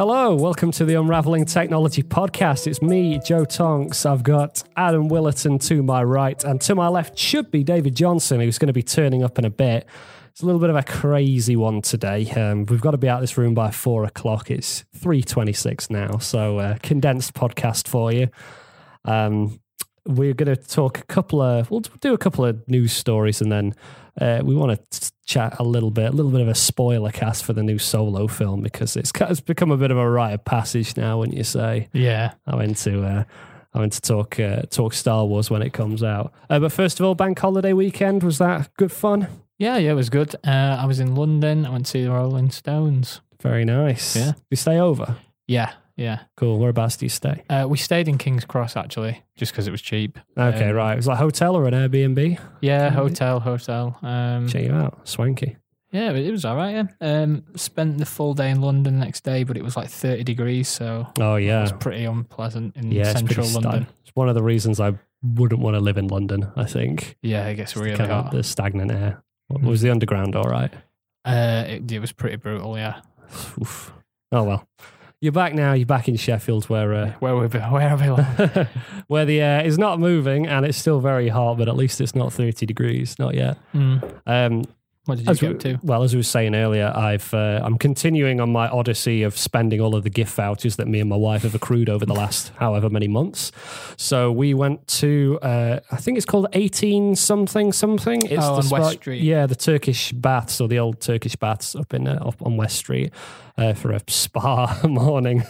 Hello, welcome to the Unraveling Technology podcast. It's me, Joe Tonks. I've got Adam Willerton to my right, and to my left should be David Johnson, who's going to be turning up in a bit. It's a little bit of a crazy one today. Um, we've got to be out of this room by four o'clock. It's three twenty-six now, so uh, condensed podcast for you. Um, we're going to talk a couple of, we'll do a couple of news stories, and then uh, we want to chat a little bit, a little bit of a spoiler cast for the new Solo film because it's it's become a bit of a rite of passage now. wouldn't you say, Yeah. I'm into. Uh, I'm into talk uh, talk Star Wars when it comes out. Uh, but first of all, bank holiday weekend was that good fun? Yeah, yeah, it was good. Uh, I was in London. I went to see the Rolling Stones. Very nice. Yeah. You stay over. Yeah, yeah. Cool. Whereabouts do you stay? Uh, we stayed in King's Cross actually, just because it was cheap. Okay, Um, right. It was like a hotel or an Airbnb. Yeah, hotel, hotel. Um, Check you out. Swanky. yeah, it was all right. Yeah. Um, spent the full day in London the next day, but it was like thirty degrees, so Oh it yeah. was pretty unpleasant in Yeah, it's central pretty London. It's one of the reasons I wouldn't want to live in London. I think Yeah, it gets really kind of hot. the stagnant air. Mm. Was the underground all right? Uh, it, it was pretty brutal. Yeah. Oof. Oh well. You're back now. You're back in Sheffield, where uh, Where we where have we? where the air is not moving and it's still very hot, but at least it's not 30 degrees, not yet. Mm. Um, What did you as get we, to? well, as we were saying earlier, I've uh, I'm continuing on my odyssey of spending all of the gift vouchers that me and my wife have accrued over the last however many months. So we went to uh, I think it's called 18 something something. It's Oh, the on West Street. Yeah, the Turkish baths or the old Turkish baths up in uh, up on West Street uh, for a spa morning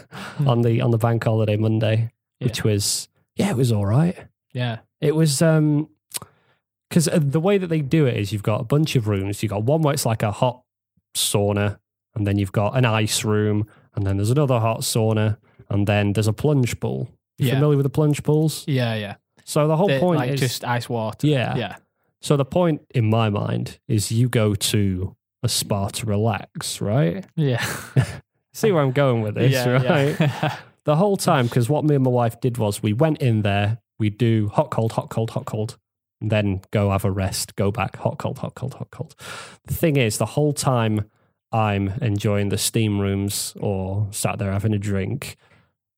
on the on the bank holiday Monday, which was yeah, it was all right. Yeah. It was um because uh, the way that they do it is you've got a bunch of rooms. You've got one where it's like a hot sauna, and then you've got an ice room, and then there's another hot sauna, and then there's a plunge pool. You Yeah. familiar with the plunge pools? Yeah, yeah. So the whole They're point like is just ice water. yeah. Yeah. So the point in my mind is you go to a spa to relax, right? Yeah. See where I'm going with this, yeah, right? yeah. the whole time because what me and my wife did was we went in there we do hot cold hot cold hot cold then go have a rest go back hot cold hot cold hot cold the thing is the whole time i'm enjoying the steam rooms or sat there having a drink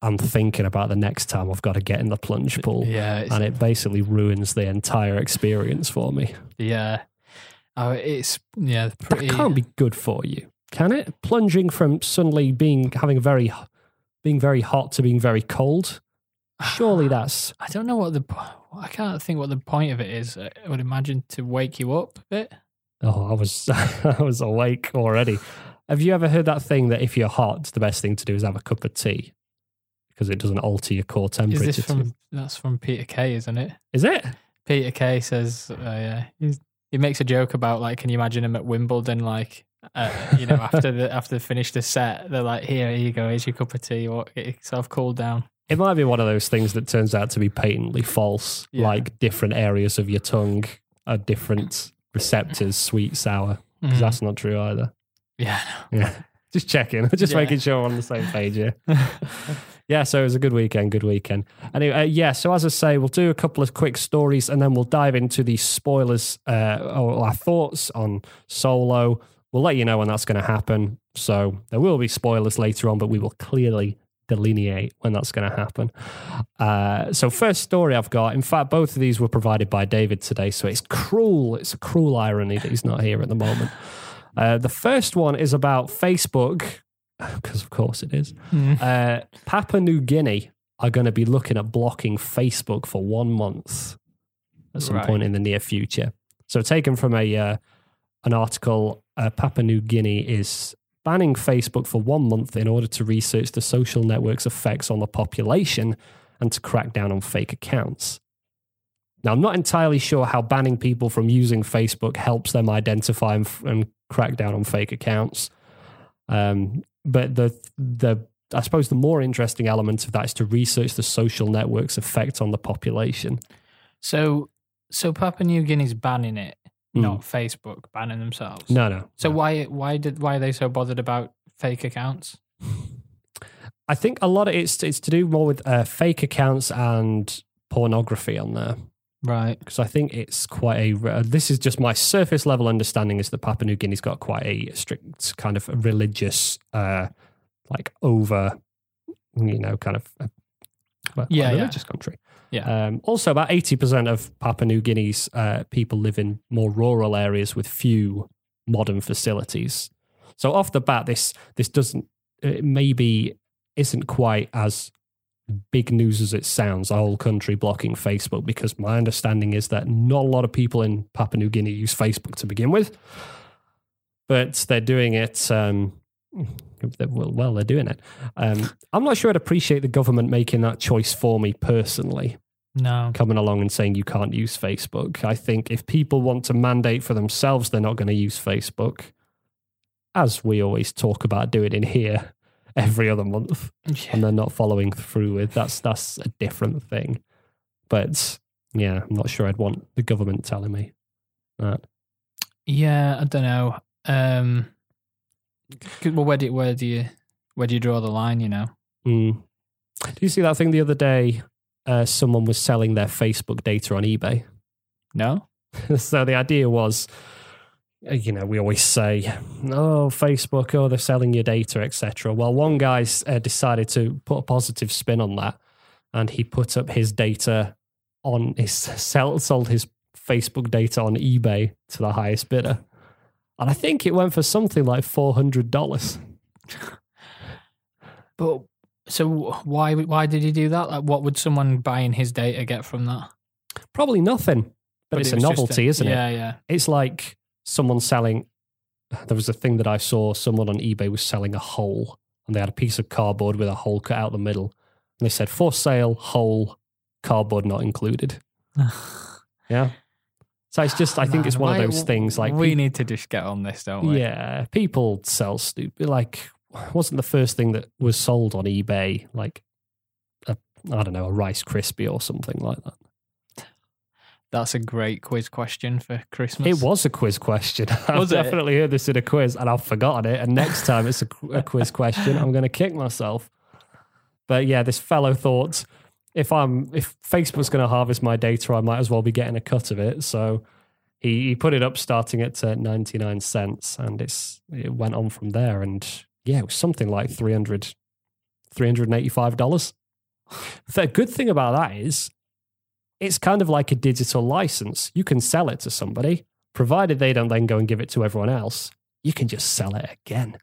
i'm thinking about the next time i've got to get in the plunge pool yeah. It's, and it basically ruins the entire experience for me yeah. Oh, it's yeah, pretty. that can't be good for you can it plunging from suddenly being having a very being very hot to being very cold surely that's I don't know what the. I can't think what the point of it is. I would imagine to wake you up a bit. Oh, I was I was awake already. Have you ever heard that thing that if you're hot, the best thing to do is have a cup of tea because it doesn't alter your core temperature? Is this from? That's from Peter Kay, isn't it? Is it? Peter Kay says, uh, yeah, he's, he makes a joke about like, can you imagine him at Wimbledon, like, uh, you know, after the after they finish the set, they're like, here, here you go, here's your cup of tea, get yourself cooled down. It might be one of those things that turns out to be patently false, Yeah. like different areas of your tongue are different receptors, sweet, sour. 'Cause Mhm. That's not true either. yeah. Yeah. Just checking, just Yeah. making sure we're on the same page here. yeah, so it was a good weekend, good weekend. Anyway, uh, yeah, so as I say, we'll do a couple of quick stories and then we'll dive into the spoilers uh, or our thoughts on Solo. We'll let you know when that's going to happen. So there will be spoilers later on, but we will clearly delineate when that's going to happen. Uh, so, first story I've got, in fact, both of these were provided by David today. So it's cruel. It's a cruel irony that he's not here at the moment. Uh, the first one is about Facebook, because of course it is. Mm. Uh, Papua New Guinea are going to be looking at blocking Facebook for one month at some Right. point in the near future. So, taken from a uh, an article, uh, Papua New Guinea is banning Facebook for one month in order to research the social network's effects on the population and to crack down on fake accounts. Now, I'm not entirely sure how banning people from using Facebook helps them identify and, and crack down on fake accounts. Um, but the the I suppose the more interesting element of that is to research the social network's effect on the population. So, so Papua New Guinea's banning it, Mm. not Facebook banning themselves. No, no. So no. why why did why are they so bothered about fake accounts? I think a lot of it's it's to do more with uh, fake accounts and pornography on there. Right. because I think it's quite a. Uh, this is just my surface level understanding is that Papua New Guinea's got quite a strict kind of religious uh, like over, you know, kind of a, well, Yeah, a yeah. religious country. Yeah. Um, also, about eighty percent of Papua New Guinea's uh, people live in more rural areas with few modern facilities. So off the bat, this this doesn't maybe isn't quite as big news as it sounds. The whole country blocking Facebook because my understanding is that not a lot of people in Papua New Guinea use Facebook to begin with, but they're doing it. Um, well, well, they're doing it. Um, I'm not sure I'd appreciate the government making that choice for me personally No. coming along and saying you can't use Facebook. I think if people want to mandate for themselves they're not going to use Facebook, as we always talk about doing in here every other month, and they're not following through with, that's that's a different thing. But yeah, I'm not sure I'd want the government telling me that. Yeah, I don't know. Um, well, where do where do you where do you draw the line? You know. Mm. Do you see that thing the other day? Uh, someone was selling their Facebook data on eBay. No. so the idea was uh, you know we always say oh facebook oh they're selling your data etc well one guy's uh, decided to put a positive spin on that and he put up his data on his sell, sold his facebook data on ebay to the highest bidder and i think it went for something like $400 But so why why did he do that? Like, what would someone buying his data get from that? probably nothing but, it's it a novelty isn't it Yeah, yeah. it's like someone selling there was a thing that I saw someone on eBay was selling a hole and they had a piece of cardboard with a hole cut out the middle and they said for sale hole cardboard not included yeah so it's just I think it's one why- of those things like we pe- need to just get on this, don't we? yeah people sell stupid like wasn't the first thing that was sold on eBay like a, I don't know a rice crispy or something like that That's a great quiz question for Christmas. It was a quiz question. I've it? definitely heard this in a quiz and I've forgotten it. And next time it's a, a quiz question, I'm going to kick myself. But yeah, this fellow thought if I'm if Facebook's going to harvest my data, I might as well be getting a cut of it. So he, he put it up starting at uh, 99 cents and it's it went on from there. And yeah, it was something like 300 $385. The good thing about that is it's kind of like a digital license. You can sell it to somebody, provided they don't then go and give it to everyone else. You can just sell it again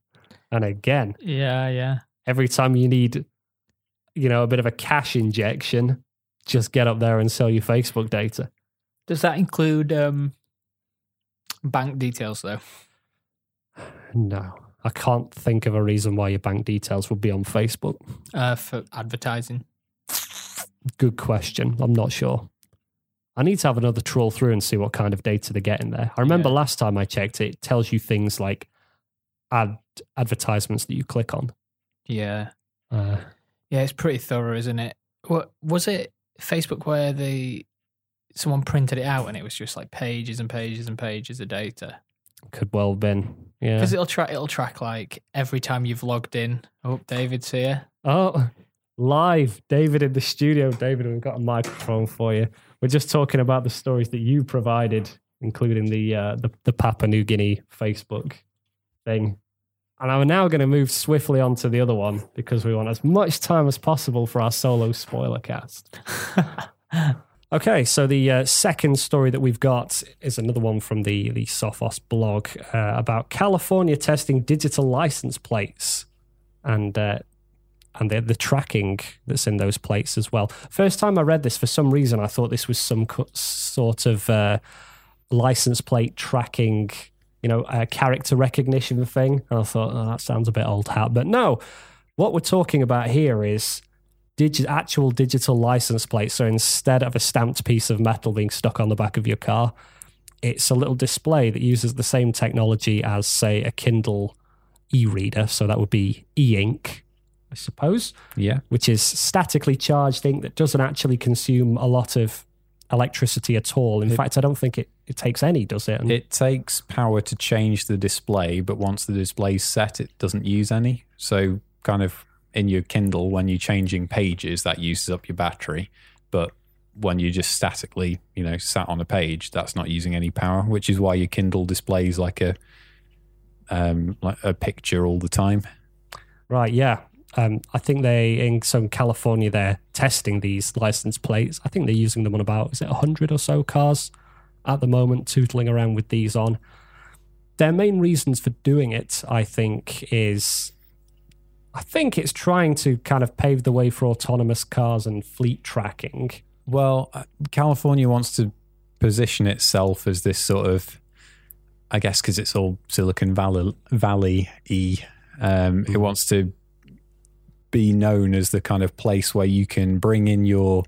and again. Yeah, yeah. Every time you need, you know, a bit of a cash injection, just get up there and sell your Facebook data. Does that include um, bank details though? No, I can't think of a reason why your bank details would be on Facebook. Uh, for advertising. Good question. I'm not sure. I need to have another trawl through and see what kind of data they're getting there. I remember Yeah. last time I checked it, it tells you things like ad advertisements that you click on. Yeah. Uh, Yeah, it's pretty thorough, isn't it? What was it? Facebook where the someone printed it out and it was just like pages and pages and pages of data. Could well have been. Yeah. Because it'll track it'll track like every time you've logged in. Oh, David's here. Oh, live. David in the studio. David, we've got a microphone for you. We're just talking about the stories that you provided, including the uh, the, the Papua New Guinea Facebook thing. And I'm now going to move swiftly on to the other one because we want as much time as possible for our solo spoiler cast. Okay, so the uh, second story that we've got is another one from the the Sophos blog uh, about California testing digital license plates and uh, and the, the tracking that's in those plates as well. First time I read this, for some reason, I thought this was some co- sort of uh, license plate tracking, you know, character recognition thing. And I thought, oh, that sounds a bit old hat, but no. What we're talking about here is digi- actual digital license plate. So instead of a stamped piece of metal being stuck on the back of your car, it's a little display that uses the same technology as, say, a Kindle e reader. So that would be e ink, I suppose, Yeah. which is statically charged ink that doesn't actually consume a lot of electricity at all. In It- fact, I don't think it, it takes any, does it? And It takes power to change the display, but once the display's set, it doesn't use any. So, kind of in your Kindle, when you're changing pages, that uses up your battery. But when you're just statically, you know, sat on a page, that's not using any power, which is why your Kindle displays like a um, like a picture all the time. Right, yeah. Um, I think they in some California they're testing these license plates. I think they're using them on about is it hundred or so cars at the moment, tootling around with these on. Their main reasons for doing it, I think, is I think it's trying to kind of pave the way for autonomous cars and fleet tracking. Well, uh, California wants to position itself as this sort of, I guess, because it's all Silicon Valley Valley y. Um, It wants to be known as the kind of place where you can bring in your,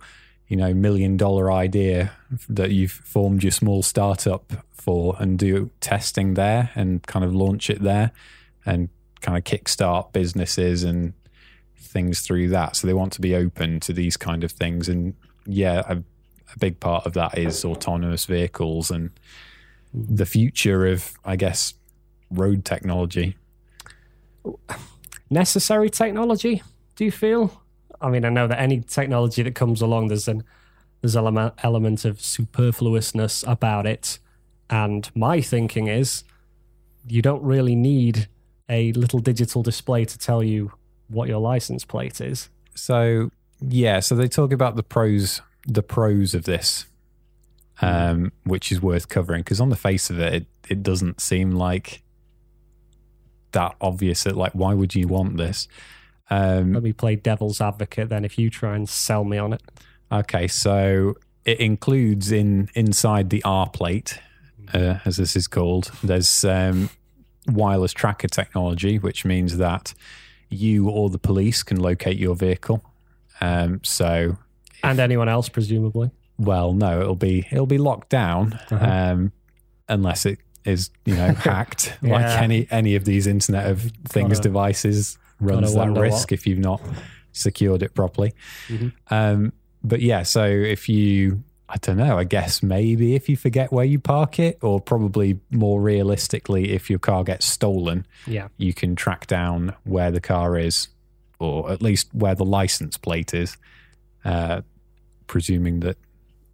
you know, million dollar idea that you've formed your small startup for and do testing there and kind of launch it there and kind of kickstart businesses and things through that. So they want to be open to these kind of things. And yeah, a, a big part of that is autonomous vehicles and the future of, I guess, road technology. necessary technology do you feel i mean i know that any technology that comes along there's an there's element, element of superfluousness about it and my thinking is you don't really need a little digital display to tell you what your license plate is So yeah, so they talk about the pros, the pros of this, um, which is worth covering because on the face of it, it, it doesn't seem like that obvious. That like, why would you want this? Um, let me play devil's advocate then if you try and sell me on it Okay, so it includes in inside the R plate, uh, as this is called. There's um, wireless tracker technology, which means that you or the police can locate your vehicle. Um, so, and anyone else presumably well, no, it'll be it'll be locked down Uh-huh. um, unless it is you know hacked, like any any of these Internet of Things Gotta- devices runs that risk what- if you've not secured it properly. Mhm. Um, but yeah, so if you, I don't know, I guess maybe if you forget where you park it, or probably more realistically, if your car gets stolen, yeah you can track down where the car is, or at least where the license plate is, uh, presuming that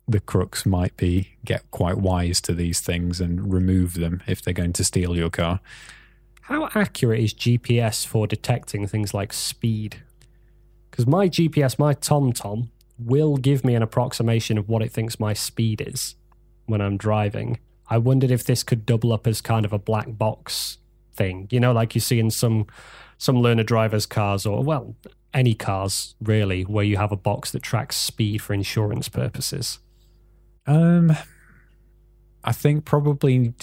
the crooks might be get quite wise to these things and remove them if they're going to steal your car. How accurate is GPS for detecting things like speed? Because my GPS, my TomTom, will give me an approximation of what it thinks my speed is when I'm driving. I wondered if this could double up as kind of a black box thing, you know, like you see in some some learner drivers' cars, or well, any cars really, where you have a box that tracks speed for insurance purposes. Um, I think probably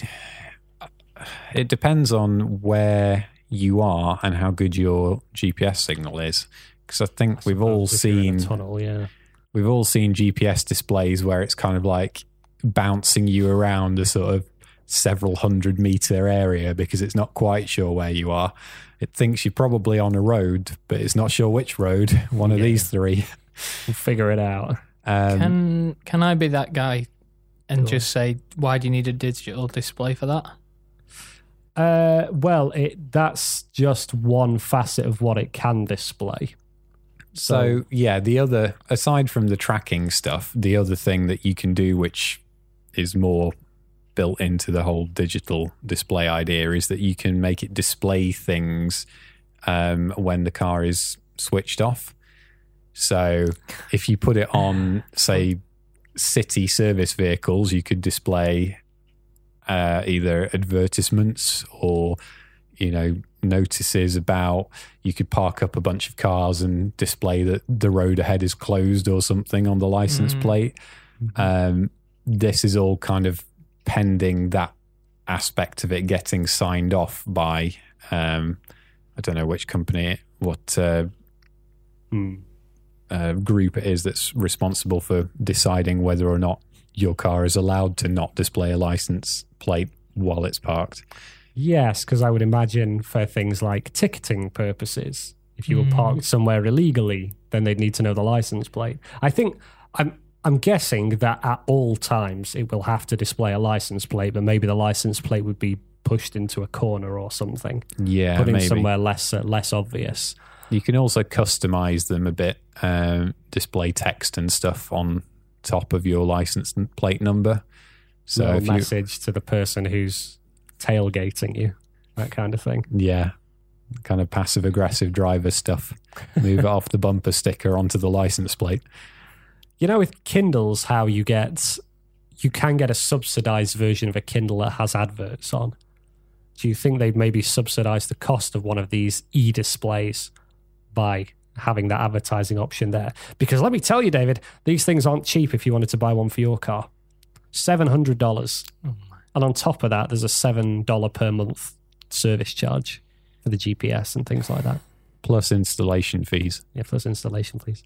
it depends on where you are and how good your GPS signal is. Because I think we've all If you're in a seen tunnel, yeah. We've all seen GPS displays where it's kind of like bouncing you around a sort of several hundred meter area because it's not quite sure where you are. It thinks you're probably on a road, but it's not sure which road. One of Yeah. these three. We'll figure it out. Um, Can can I be that guy and Go on. just say why do you need a digital display for that? Uh, well, it that's just one facet of what it can display. So yeah, the other aside from the tracking stuff, the other thing that you can do, which is more built into the whole digital display idea, is that you can make it display things um, when the car is switched off. So if you put it on, say, city service vehicles, you could display uh, either advertisements or you know notices about you could park up a bunch of cars and display that the road ahead is closed or something on the license Mm. plate. Um, this is all kind of pending that aspect of it getting signed off by um, I don't know which company, what uh, Hmm. uh, group it is that's responsible for deciding whether or not your car is allowed to not display a license plate while it's parked. Yes, because I would imagine for things like ticketing purposes, if you were Mm. parked somewhere illegally, then they'd need to know the license plate. I think I'm I'm guessing that at all times it will have to display a license plate, but maybe the license plate would be pushed into a corner or something, Yeah, put in maybe. somewhere less uh, less obvious. You can also customize them a bit, um, display text and stuff on top of your license plate number. So if you, message to the person who's tailgating you, that kind of thing. yeah, kind of passive aggressive driver stuff. Move it off the bumper sticker onto the license plate. You know, with Kindles, how you get you can get a subsidized version of a Kindle that has adverts on. Do you think they'd maybe subsidize the cost of one of these e displays by having that advertising option there? Because let me tell you, David, these things aren't cheap if you wanted to buy one for your car. $700. And on top of that, there's a $7 per month service charge for the GPS and things like that. Plus installation fees. Yeah, plus installation, please.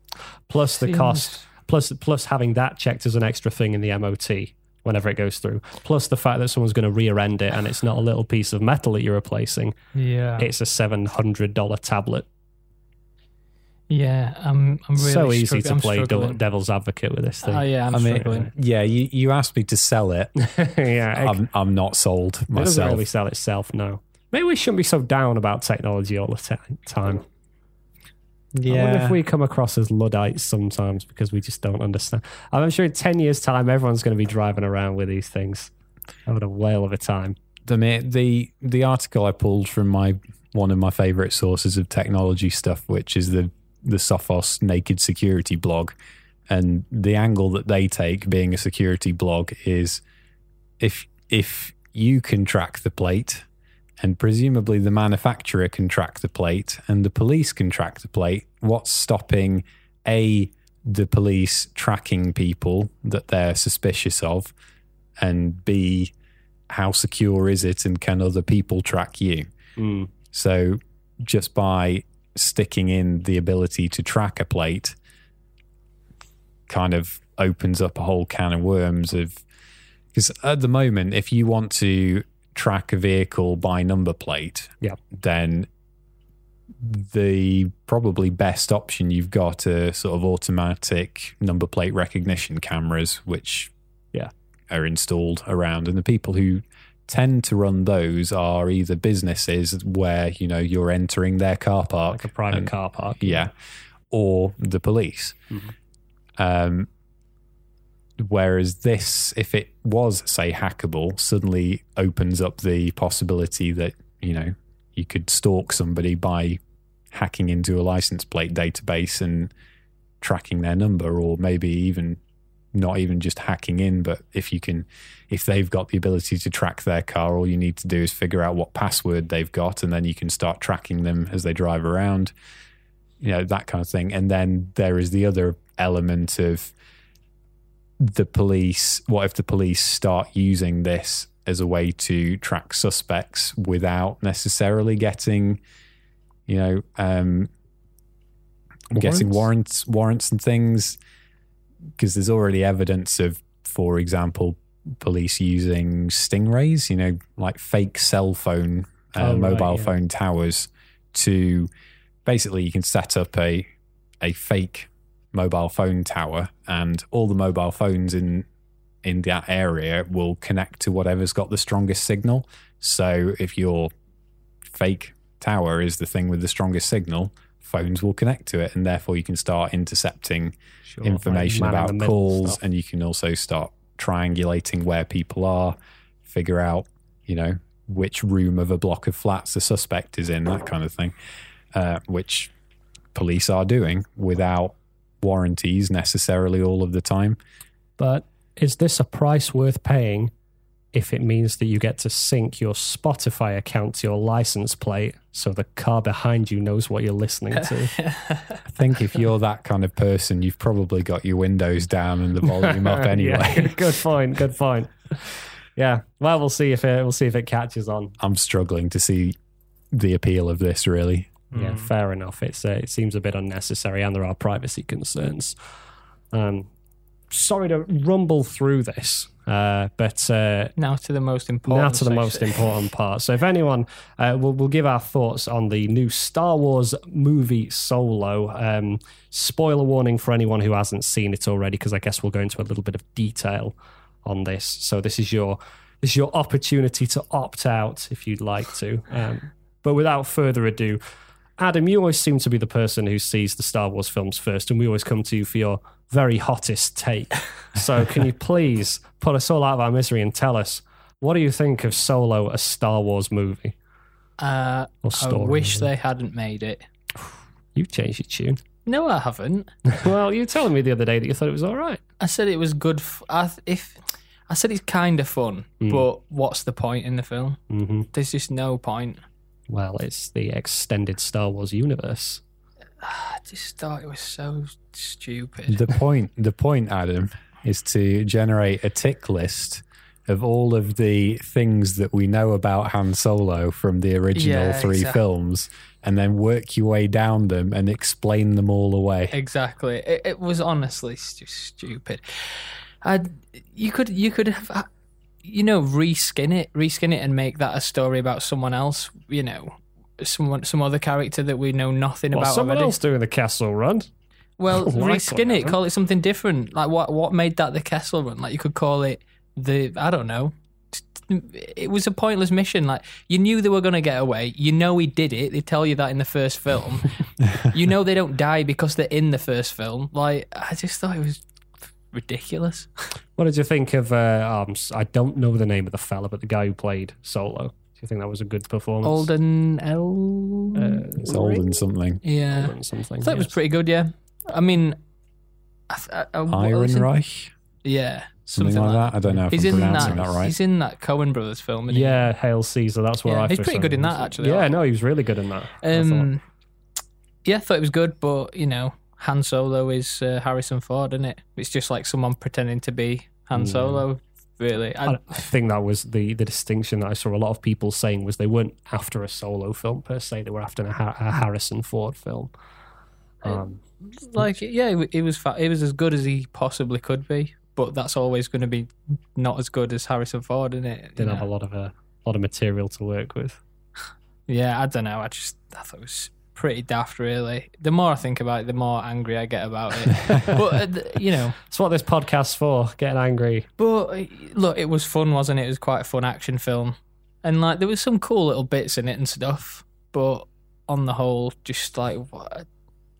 Plus the Seems- cost, plus plus having that checked as an extra thing in the MOT whenever it goes through. Plus the fact that someone's going to rear end it and it's not a little piece of metal that you're replacing. Yeah. It's a seven hundred dollar tablet. Yeah. I'm. I'm really so easy strugg- to I'm play struggling. devil's advocate with this thing. Oh yeah, I'm I mean, struggling. yeah, you, you asked me to sell it. yeah, I'm, I'm not sold myself. it doesn't myself. really sell itself. No, maybe we shouldn't be so down about technology all the ti- time. Yeah. I wonder if we come across as Luddites sometimes because we just don't understand. I'm sure in 10 years' time, everyone's going to be driving around with these things, having a whale of a time. the the the article I pulled from my one of my favorite sources of technology stuff, which is the the Sophos Naked Security blog, and the angle that they take, being a security blog, is if if you can track the plate, and presumably the manufacturer can track the plate, and the police can track the plate, what's stopping a the police tracking people that they're suspicious of, and b how secure is it and can other people track you? Hmm. So just by sticking in the ability to track a plate kind of opens up a whole can of worms of because at the moment if you want to track a vehicle by number plate Yeah. then the probably best option you've got are sort of automatic number plate recognition cameras which Yeah. are installed around and the people who tend to run those are either businesses where you know you're entering their car park Like a private and- car park. yeah, or the police. Um, whereas this, if it was, say, hackable, suddenly opens up the possibility that, you know, you could stalk somebody by hacking into a license plate database and tracking their number, or maybe even not even just hacking in, but if you can, if they've got the ability to track their car, all you need to do is figure out what password they've got, and then you can start tracking them as they drive around you know that kind of thing. And then there is the other element of the police what if the police start using this as a way to track suspects without necessarily getting you know um getting warrants warrants and things because there's already evidence of for example police using stingrays you know like fake cell phone uh, Oh, right, mobile yeah. phone towers to basically you can set up a a fake mobile phone tower and all the mobile phones in in that area will connect to whatever's got the strongest signal so if your fake tower is the thing with the strongest signal phones will connect to it and therefore you can start intercepting Sure, information like about calls and you can also start triangulating where people are figure out you know which room of a block of flats the suspect is in that kind of thing uh, which police are doing without warranties necessarily all of the time. But is this a price worth paying if it means that you get to sync your Spotify account to your license plate so the car behind you knows what you're listening to? i think if you're that kind of person you've probably got your windows down and the volume up anyway Yeah, good point. Good point. Yeah. Well, we'll see if it we'll see if it catches on. i'm struggling to see the appeal of this really Yeah, fair enough. It's uh, it seems a bit unnecessary, and there are privacy concerns. Um, sorry to rumble through this, uh, but uh, Now to the most important. now to the most important part. So, if anyone, uh, we'll, we'll give our thoughts on the new Star Wars movie Solo. Um, spoiler warning for anyone who hasn't seen it already, because I guess we'll go into a little bit of detail on this. So, this is your this is your opportunity to opt out if you'd like to. Um, but without further ado, Adam, you always seem to be the person who sees the Star Wars films first, and we always come to you for your very hottest take. So, can you please put us all out of our misery and tell us what do you think of Solo, a Star Wars movie? Uh, I wish they hadn't made it. You've changed your tune. No, I haven't. well, you were telling me the other day that you thought it was all right. I said it was good. F- I th- if I said it's kind of fun, Hmm. but what's the point in the film? hmm There's just no point. Well, it's the extended Star Wars universe. I just thought it was so stupid. The point, the point, Adam, is to generate a tick list of all of the things that we know about Han Solo from the original Yeah, three exactly. films, and then work your way down them and explain them all away. Exactly. It, it was honestly just stupid. I, you could you could have uh, you know reskin it, reskin it, and make that a story about someone else. You know, someone some other character that we know nothing Well, about someone already. else doing the Kessel Run. Well, reskin it, call it something different. Like what what made that the Kessel Run? Like you could call it the I don't know. It was a pointless mission. Like you knew they were going to get away. You know he did it. They tell you that in the first film. you know they don't die because they're in the first film. Like I just thought it was ridiculous. What did you think of? Uh, um, I don't know the name of the fella, but the guy who played Solo. Do you think that was a good performance? Alden L. Uh, It's old and something. yeah, Alden something. I thought it was pretty good. Yeah, I mean, I, th- I, I, what was Yeah, something, like that. I don't know if He's I'm in pronouncing that. that, right. He's in that Coen Brothers film. isn't he? Yeah, Hail Caesar. That's where Yeah, I. he's first pretty good in that, actually. Yeah, no, he was really good in that. I. Um, yeah, I thought it was good, but you know, Han Solo is uh, Harrison Ford, isn't it? It's just like someone pretending to be Han Solo. Really, I, I think that was the, the distinction that I saw a lot of people saying was they weren't after a solo film per se; they were after a, a Harrison Ford film. Um, like yeah, it, it was fa- it was as good as he possibly could be, but that's always going to be not as good as Harrison Ford, isn't it? Didn't have a lot of a lot of material to work with. Yeah, I don't know. I just I thought it was pretty daft. Really, the more I think about it, the more angry I get about it. but uh, th- you know, It's what this podcast's for: getting angry. But uh, look, it was fun, wasn't it? It was quite a fun action film, and like there was some cool little bits in it and stuff. But on the whole, just like what?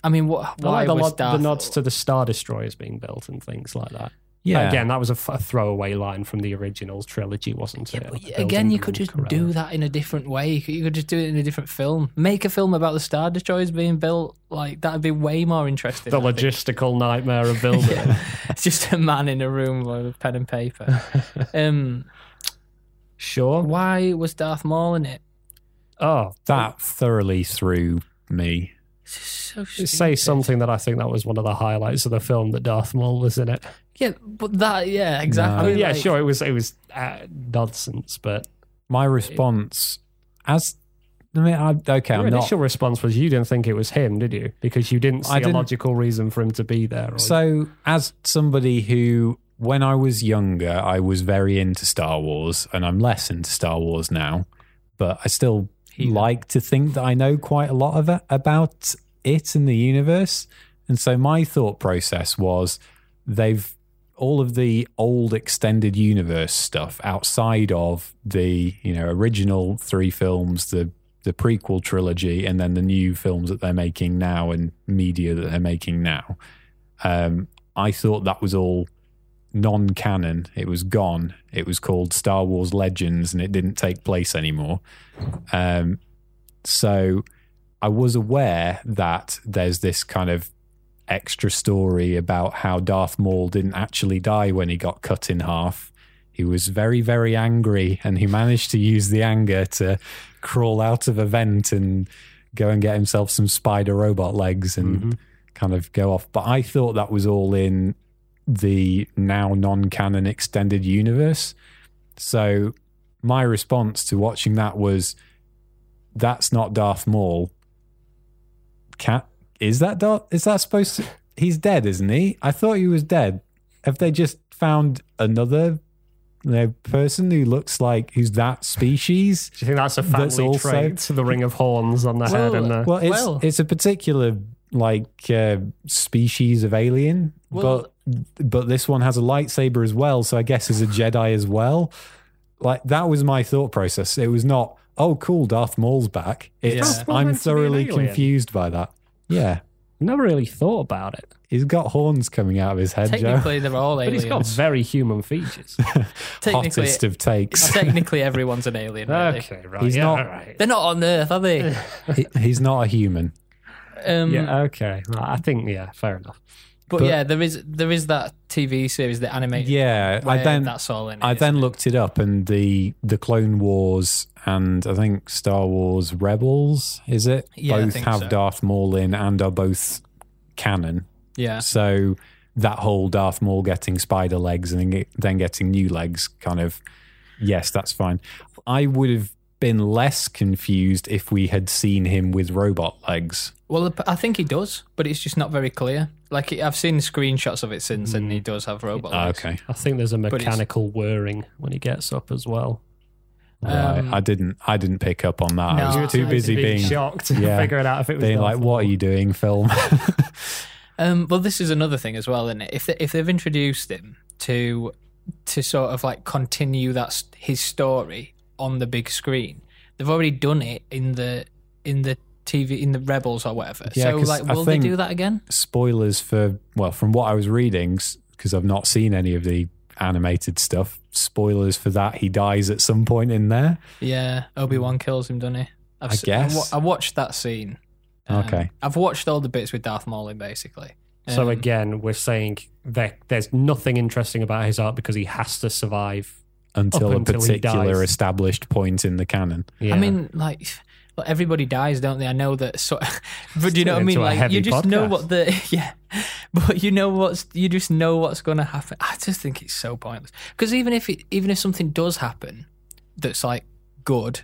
I mean, what? I Why like the, was the Darth? nods to the Star Destroyers being built and things like that. Yeah, Again, that was a, f- a throwaway line from the original trilogy, wasn't it? Like again, you could just do that in a different way. You could, you could just do it in a different film. Make a film about the Star Destroyers being built. Like that'd be way more interesting. The I think. logistical nightmare of building. it. It's just a man in a room with a pen and paper. um, Sure. why was Darth Maul in it? Oh, that thoroughly threw me. It's just so say something that I think that was one of the highlights of the film that Darth Maul was in it. Yeah, but that yeah, exactly. I mean, yeah, like- sure, it was it was uh, nonsense, but My response, as I mean, I, okay, your I'm not. initial response was you didn't think it was him, did you? Because you didn't see I a didn't- logical reason for him to be there. Or, So, as somebody who, when I was younger, I was very into Star Wars, and I'm less into Star Wars now, but I still like to think that I know quite a lot of it about it and the universe. And so, my thought process was they've all of the old extended universe stuff outside of the you know original three films the the prequel trilogy and then the new films that they're making now and media that they're making now um, I thought that was all non canon. It was gone. It was called Star Wars Legends and it didn't take place anymore. Um, so I was aware that there's this kind of extra story about how Darth Maul didn't actually die when he got cut in half. He was very, very angry and he managed to use the anger to crawl out of a vent and go and get himself some spider robot legs and kind of go off. But I thought that was all in the now non canon extended universe. So my response to watching that was that's not Darth Maul. Cat is that Darth is that supposed to he's dead, isn't he? I thought he was dead. Have they just found another you know, person who looks like who's that species? do you think that's a family That's also- trait? The ring of horns on the head Well, and the. Well, it's Well- it's a particular like uh, species of alien, Well- but but this one has a lightsaber as well, so I guess is a Jedi as well. Like that was my thought process. It was not, oh, cool, Darth Maul's back. It's Darth Maul I'm meant to be an thoroughly confused by that. Yeah, Never really thought about it. He's got horns coming out of his head, Joe. Technically, they're all aliens, But he's got very human features. Hottest of takes. technically, everyone's an alien. Really. okay, right. He's yeah, not- all right. They're not on Earth, are they? He- he's not a human. Um, Yeah, okay. Well, I think, yeah, fair enough. But, but- yeah, there is there is that TV series, the animated. Yeah, I then that's all in. it, I then it? looked it up, and the the Clone Wars and I think Star Wars Rebels is it? Yeah, both have so. Darth Maul in and are both canon. Yeah, So that whole Darth Maul getting spider legs and then getting new legs, kind of, yes, that's fine. I would have been less confused if we had seen him with robot legs. Well, I think he does, but it's just not very clear. Like I've seen screenshots of it since, and he does have robot. Legs. okay, I think there's a mechanical whirring when he gets up as well. right. Um, I didn't. I didn't pick up on that. No, I was too busy being shocked, yeah, figuring out if it was being like, "What are you doing, film?" Um, well, this is another thing as well, isn't it? If they, if they've introduced him to to sort of like continue that his story on the big screen, they've already done it in the in the TV in the Rebels or whatever. Yeah, so 'cause like, will they do that again? spoilers for well from what i was reading because i've not seen any of the animated stuff spoilers for that he dies at some point in there Yeah, Obi Wan kills him, doesn't he? I've I s- guess. wa- I watched that scene. Um, Okay. I've watched all the bits with Darth Maul in basically. So Um, again, we're saying that there's nothing interesting about his art because he has to survive. until Up a until particular established point in the canon Yeah. I mean, like, well, everybody dies, don't they? I know that. So, but do you know what I mean? Like, you just know what the yeah, but you know what's you just know what's going to happen. I just think it's so pointless because even if it even if something does happen, that's like good.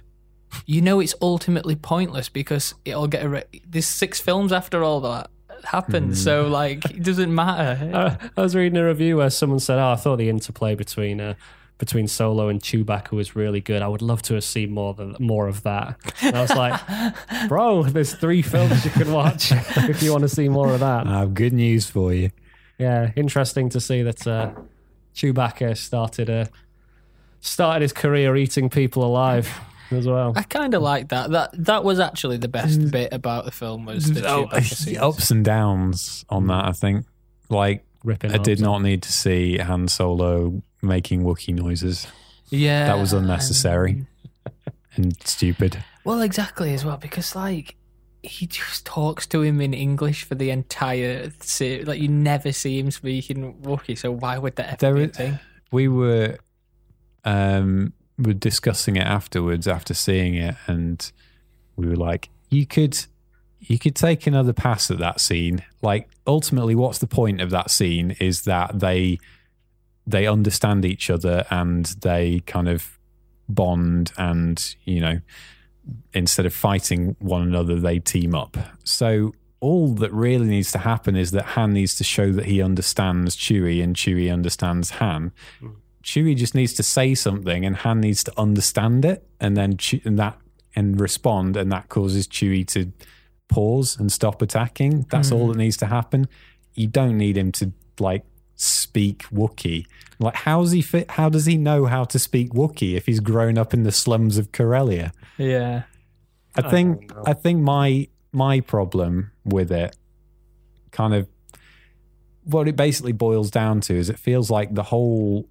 You know it's ultimately pointless because it'll get. A there's six films after all that happened, Hmm. so like it doesn't matter. Uh, I was reading a review where someone said, "Oh, I thought the interplay between uh, between Solo and Chewbacca was really good. I would love to have seen more than more of that." And I was like, "Bro, there's three films you can watch if you want to see more of that." i have good news for you Yeah, interesting to see that uh, Chewbacca started uh, started his career eating people alive as well. I kind of like that. That that was actually the best bit about the film was the Oh, Chewbacca scenes. ups and downs on that i think like Ripping i did not need to see han solo making Wookiee noises Yeah, that was unnecessary and stupid Well, exactly as well because like he just talks to him in English for the entire series. Like you never see him speaking Wookiee, so why would that ever There be a is- thing? we were um were discussing it afterwards after seeing it and we were like you could you could take another pass at that scene like ultimately what's the point of that scene is that they they understand each other and they kind of bond and you know instead of fighting one another they team up so all that really needs to happen is that Han needs to show that he understands Chewie and Chewie understands Han. Hmm. Chewie just needs to say something and Han needs to understand it and then Che- and that and respond and that causes Chewie to pause and stop attacking. That's all hmm. that needs to happen. You don't need him to like speak Wookiee. Like how's he fit how does he know how to speak Wookiee if he's grown up in the slums of Corellia? Yeah, I think I think my my problem with it kind of what it basically boils down to is it feels like the whole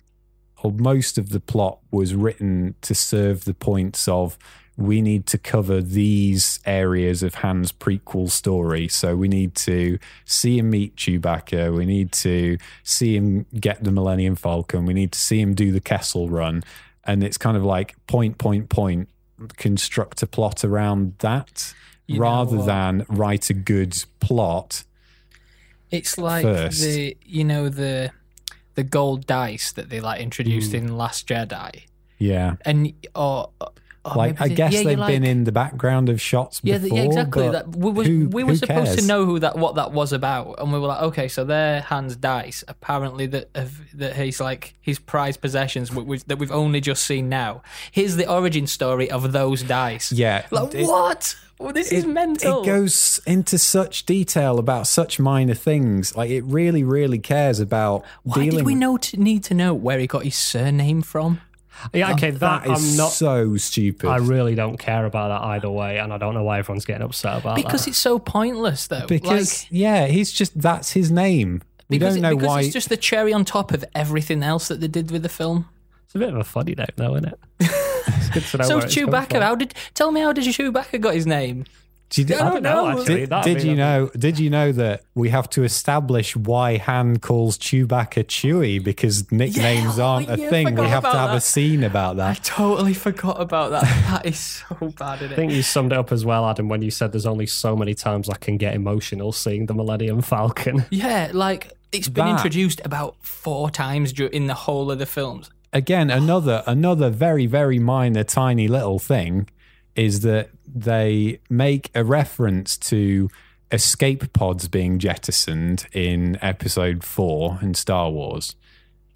or most of the plot was written to serve the points of we need to cover these areas of Han's prequel story. So we need to see him meet Chewbacca. We need to see him get the Millennium Falcon. We need to see him do the Kessel Run. And it's kind of like point, point, point, construct a plot around that You rather than write a good plot. it's like First. the you know the the gold dice that they like introduced mm. in Last Jedi, Yeah. and or, Oh, or like, I guess yeah, they've you're been in the background of shots Yeah, before. yeah, exactly. That we were who- we were supposed cares? to know who that what that was about, and we were like, okay, so their Han's dice. Apparently, that that he's like his prized possessions which, that we've only just seen now. Here's the origin story of those dice. Yeah. like it- what? Well, this is it, mental. It goes into such detail about such minor things. Like it really, really cares about Why dealing. did we know to, need to know where he got his surname from? Yeah, okay, that, that is I'm not. so stupid. I really don't care about that either way, and I don't know why everyone's getting upset about it. because that. it's so pointless, though. because like, yeah, he's just that's his name. We don't know because why. it's just the cherry on top of everything else that they did with the film. It's a bit of a funny name, though, isn't it? it's good to know so where Chewbacca, from. how did tell me how did Chewbacca got his name? Did you, I don't know, actually. Did, That'd did you lovely. know? Did you know that we have to establish why Han calls Chewbacca Chewie because nicknames oh, aren't a yeah, thing? We have to about have a scene about that. I totally forgot about that. That is so bad, isn't I think you summed it up as well, Adam, when you said there's only so many times I can get emotional seeing the Millennium Falcon. Yeah, like it's been That- introduced about four times in the whole of the films. Again, another another very very minor, tiny little thing is that they make a reference to escape pods being jettisoned in Episode Four in Star Wars,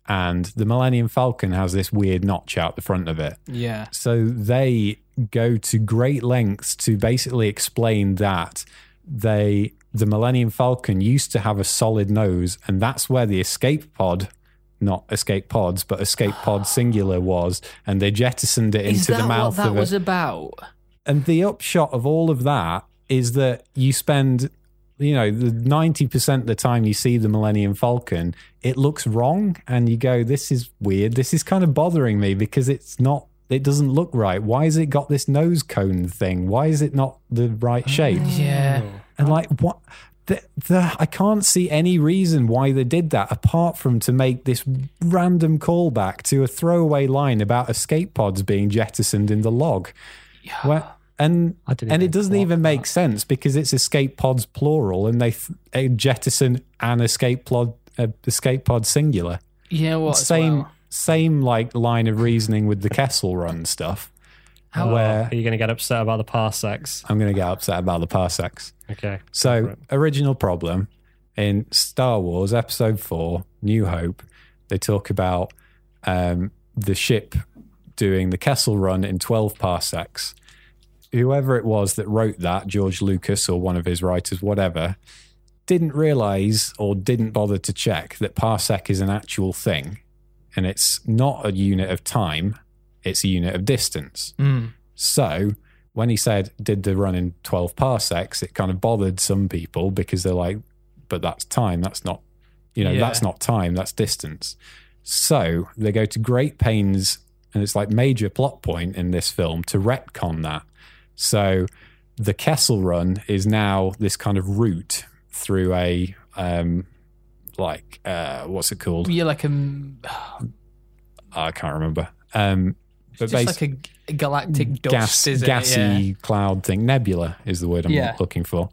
and the Millennium Falcon has this weird notch out the front of it. Yeah. So they go to great lengths to basically explain that they the Millennium Falcon used to have a solid nose, and that's where the escape pod, not escape pods, but escape pod singular was, and they jettisoned it into that the mouth what that of was about? And the upshot of all of that is that you spend, you know, the ninety percent of the time you see the Millennium Falcon, it looks wrong, and you go, "This is weird. This is kind of bothering me because it's not. It doesn't look right. Why has it got this nose cone thing? Why is it not the right shape?" Yeah. Oh, and like what the, the I can't see any reason why they did that apart from to make this random callback to a throwaway line about escape pods being jettisoned in the log. Where, and and it doesn't even make that. sense because it's escape pods plural and they th- jettison an escape pod uh, escape pod singular. Yeah, what? same well? same like line of reasoning with the Kessel Run stuff. How- where Are you going to get upset about the parsecs? I'm going to get upset about the parsecs. Okay. So, original problem in Star Wars Episode 4, New Hope, they talk about um, the ship doing the Kessel run in 12 parsecs. Whoever it was that wrote that, George Lucas or one of his writers, whatever, didn't realize or didn't bother to check that parsec is an actual thing and it's not a unit of time, it's a unit of distance. Mm. So when he said, did the run in 12 parsecs, it kind of bothered some people because they're like, but that's time. That's not, you know, Yeah. that's not time. That's distance. So they go to great pains, and it's like major plot point in this film to retcon that. So the Kessel run is now this kind of route through a, um, like, uh, what's it called? Yeah, like a I can't remember. Um, but just like a galactic dust, gas, gassy? Yeah. cloud thing. Nebula is the word I'm Yeah. looking for.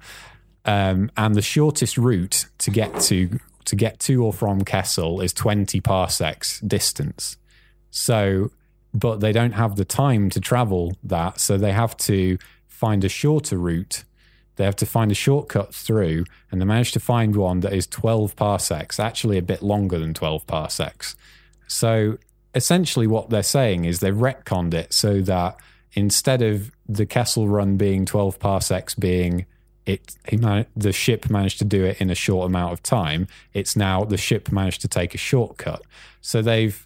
Um, and the shortest route to get to to get to or from Kessel is 20 parsecs distance. So, but they don't have the time to travel that, so they have to find a shorter route. They have to find a shortcut through, and they managed to find one that is 12 parsecs, actually a bit longer than 12 parsecs. So essentially, what they're saying is they've retconned it so that instead of the Kessel run being 12 parsecs being it, man- the ship managed to do it in a short amount of time. It's now the ship managed to take a shortcut. So they've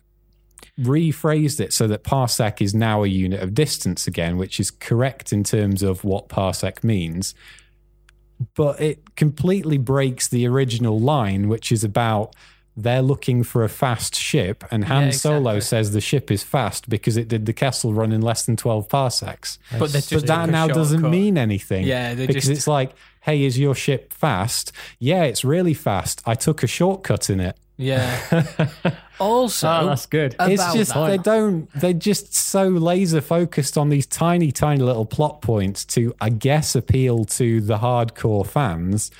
rephrased it so that parsec is now a unit of distance again, which is correct in terms of what parsec means. But it completely breaks the original line, which is about they're looking for a fast ship, and Han Yeah, Solo says the ship is fast because it did the Kessel run in less than 12 parsecs. But just But that now doesn't shortcut. mean anything. Yeah, because just- it's like, hey, is your ship fast? Yeah, it's really fast. I took a shortcut in it. Yeah. also, Oh, that's good. about it's just that. they don't. They're just so laser focused on these tiny, tiny little plot points to, I guess, appeal to the hardcore fans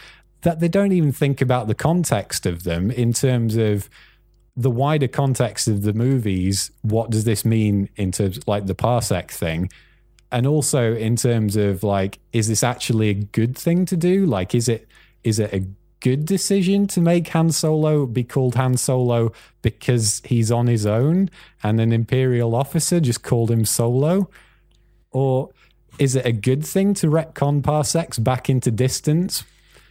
that they don't even think about the context of them in terms of the wider context of the movies. What does this mean in terms of like the parsec thing? and also in terms of like is this actually a good thing to do like is it is it a good decision to make Han Solo be called Han Solo because he's on his own and an imperial officer just called him Solo or is it a good thing to retcon parsecs back into distance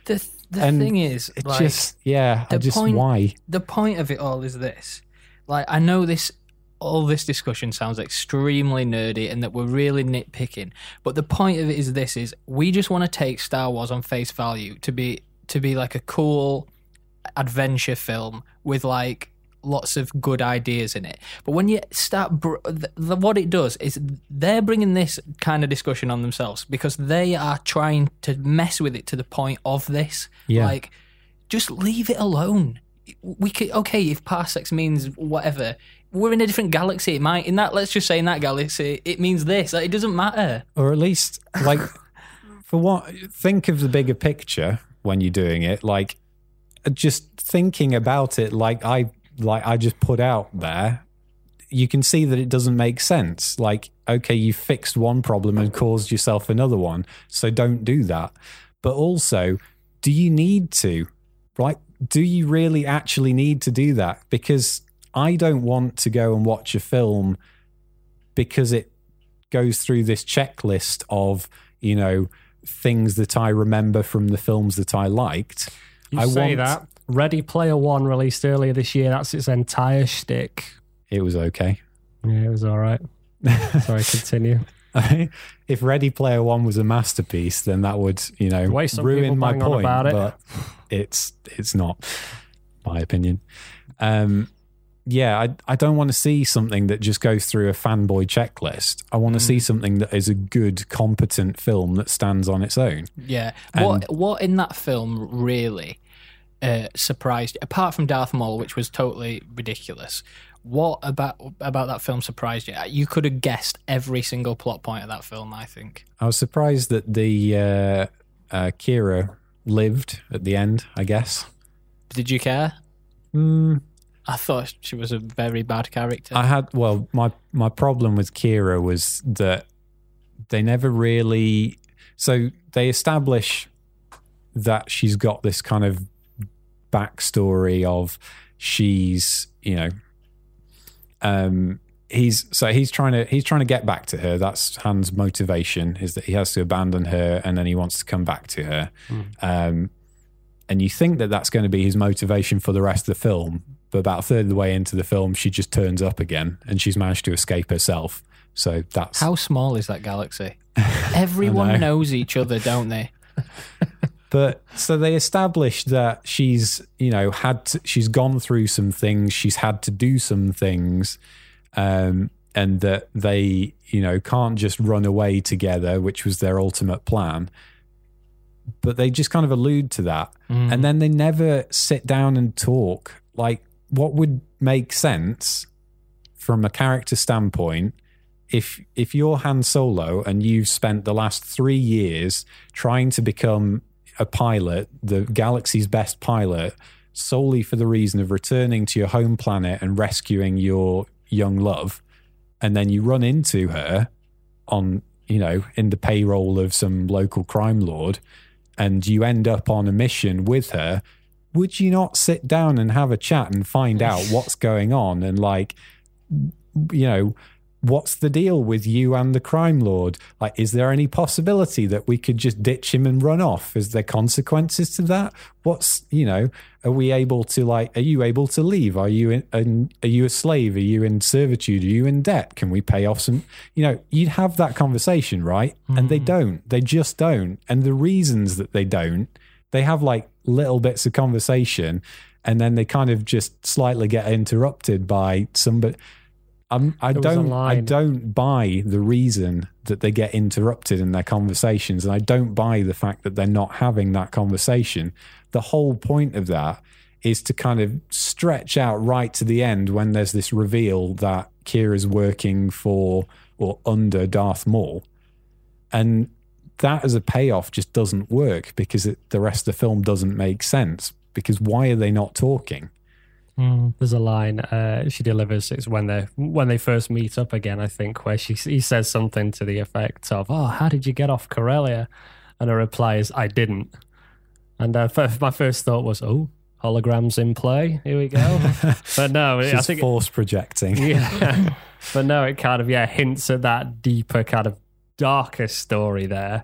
the the And thing is, it like, just yeah I the just point- why the point of it all is this. Like, I know this all this discussion sounds extremely nerdy and that we're really nitpicking. But the point of it is this is we just want to take Star Wars on face value to be to be like a cool adventure film with like lots of good ideas in it. But when you start, br- the, the, what it does is they're bringing this kind of discussion on themselves because they are trying to mess with it to the point of this. Yeah. Like, just leave it alone. We could okay if parsecs means whatever. We're in a different galaxy. It might in that. Let's just say in that galaxy, it means this. Like, it doesn't matter. or at least like for what think of the bigger picture when you're doing it like just thinking about it like i like i just put out there you can see that it doesn't make sense like okay you fixed one problem and caused yourself another one so don't do that but also do you need to like do you really actually need to do that because i don't want to go and watch a film because it goes through this checklist of you know things that I remember from the films that I liked. You I say want- that. Ready Player One released earlier this year. That's its entire shtick. It was okay. Yeah, it was all right. Sorry, continue. if Ready Player One was a masterpiece, then that would you know The way some people ruin my point. about it. But it's it's not my opinion. Um, yeah, I I don't want to see something that just goes through a fanboy checklist. I want to Mm. see something that is a good, competent film that stands on its own. Yeah. And- what what in that film really uh, surprised? Apart from Darth Maul, which was totally ridiculous. What about about that film surprised you? You could have guessed every single plot point of that film. I think. I was surprised that the uh, uh, Qi'ra lived at the end. I guess. Did you care? Mm, I thought she was a very bad character. I had well, my my problem with Qi'ra was that they never really. So they establish that she's got this kind of backstory of she's you know um he's so he's trying to he's trying to get back to her that's han's motivation is that he has to abandon her and then he wants to come back to her um and you think that that's going to be his motivation for the rest of the film but about a third of the way into the film she just turns up again and she's managed to escape herself so that's How small is that galaxy? Everyone know. knows each other, don't they? but so they established that she's you know had to, she's gone through some things she's had to do some things um and that they you know can't just run away together which was their ultimate plan. But they just kind of allude to that. And then they never sit down and talk. Like what would make sense from a character standpoint if if you're Han Solo and you've spent the last three years trying to become a pilot, the galaxy's best pilot, solely for the reason of returning to your home planet and rescuing your young love, and then you run into her on you know in the payroll of some local crime lord, and you end up on a mission with her. Would you not sit down and have a chat and find out what's going on and like you know what's the deal with you and the crime lord? Like is there any possibility that we could just ditch him and run off? Is there consequences to that? What's you know are we able to like are you able to leave? Are you in, in are you a slave? Are you in servitude? Are you in debt? Can we pay off some you know you'd have that conversation right? And they hmm. don't. They just don't. And the reasons that they don't they have like little bits of conversation and then they kind of just slightly get interrupted by somebody I'm, I don't. I don't buy the reason that they get interrupted in their conversations, and I don't buy the fact that they're not having that conversation. The whole point of that is to kind of stretch out right to the end when there's this reveal that Qi'ra's working for or under Darth Maul, and that as a payoff just doesn't work because it, the rest of the film doesn't make sense. Because why are they not talking? There's a line uh, she delivers. It's when they when they first meet up again. I think where she he says something to the effect of, "Oh, how did you get off Corellia?" And her reply is, "I didn't." And uh, f- my first thought was, "Oh, holograms in play. Here we go." but no, I She's think force projecting. yeah. but no, it kind of yeah hints at that deeper kind of darker story there.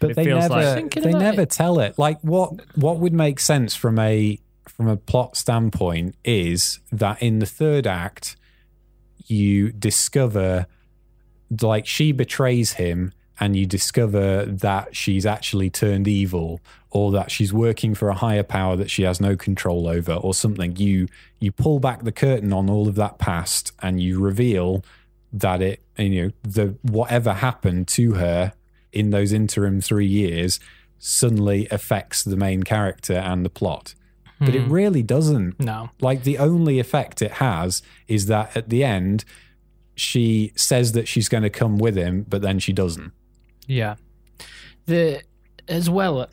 but It they feels never like- they never it. tell it like what what would make sense from a from a plot standpoint is that in the third act you discover like she betrays him and you discover that she's actually turned evil or that she's working for a higher power that she has no control over or something. You you pull back the curtain on all of that past and you reveal that it you know the whatever happened to her in those interim 3 years suddenly affects the main character and the plot but it hmm. really doesn't No. like the only effect it has is that at the end, she says that she's going to come with him, but then she doesn't. Yeah. The as well,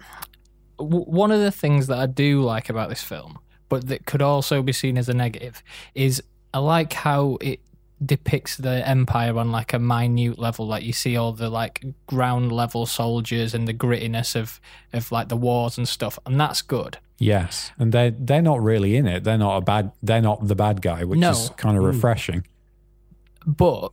w- one of the things that I do like about this film, but that could also be seen as a negative, is I like how it depicts the empire on like a minute level like you see all the like ground level soldiers and the grittiness of of like the wars and stuff and that's good Yes, and they they're not really in it. They're not a bad. They're not the bad guy, which No. is kind of mm. refreshing. but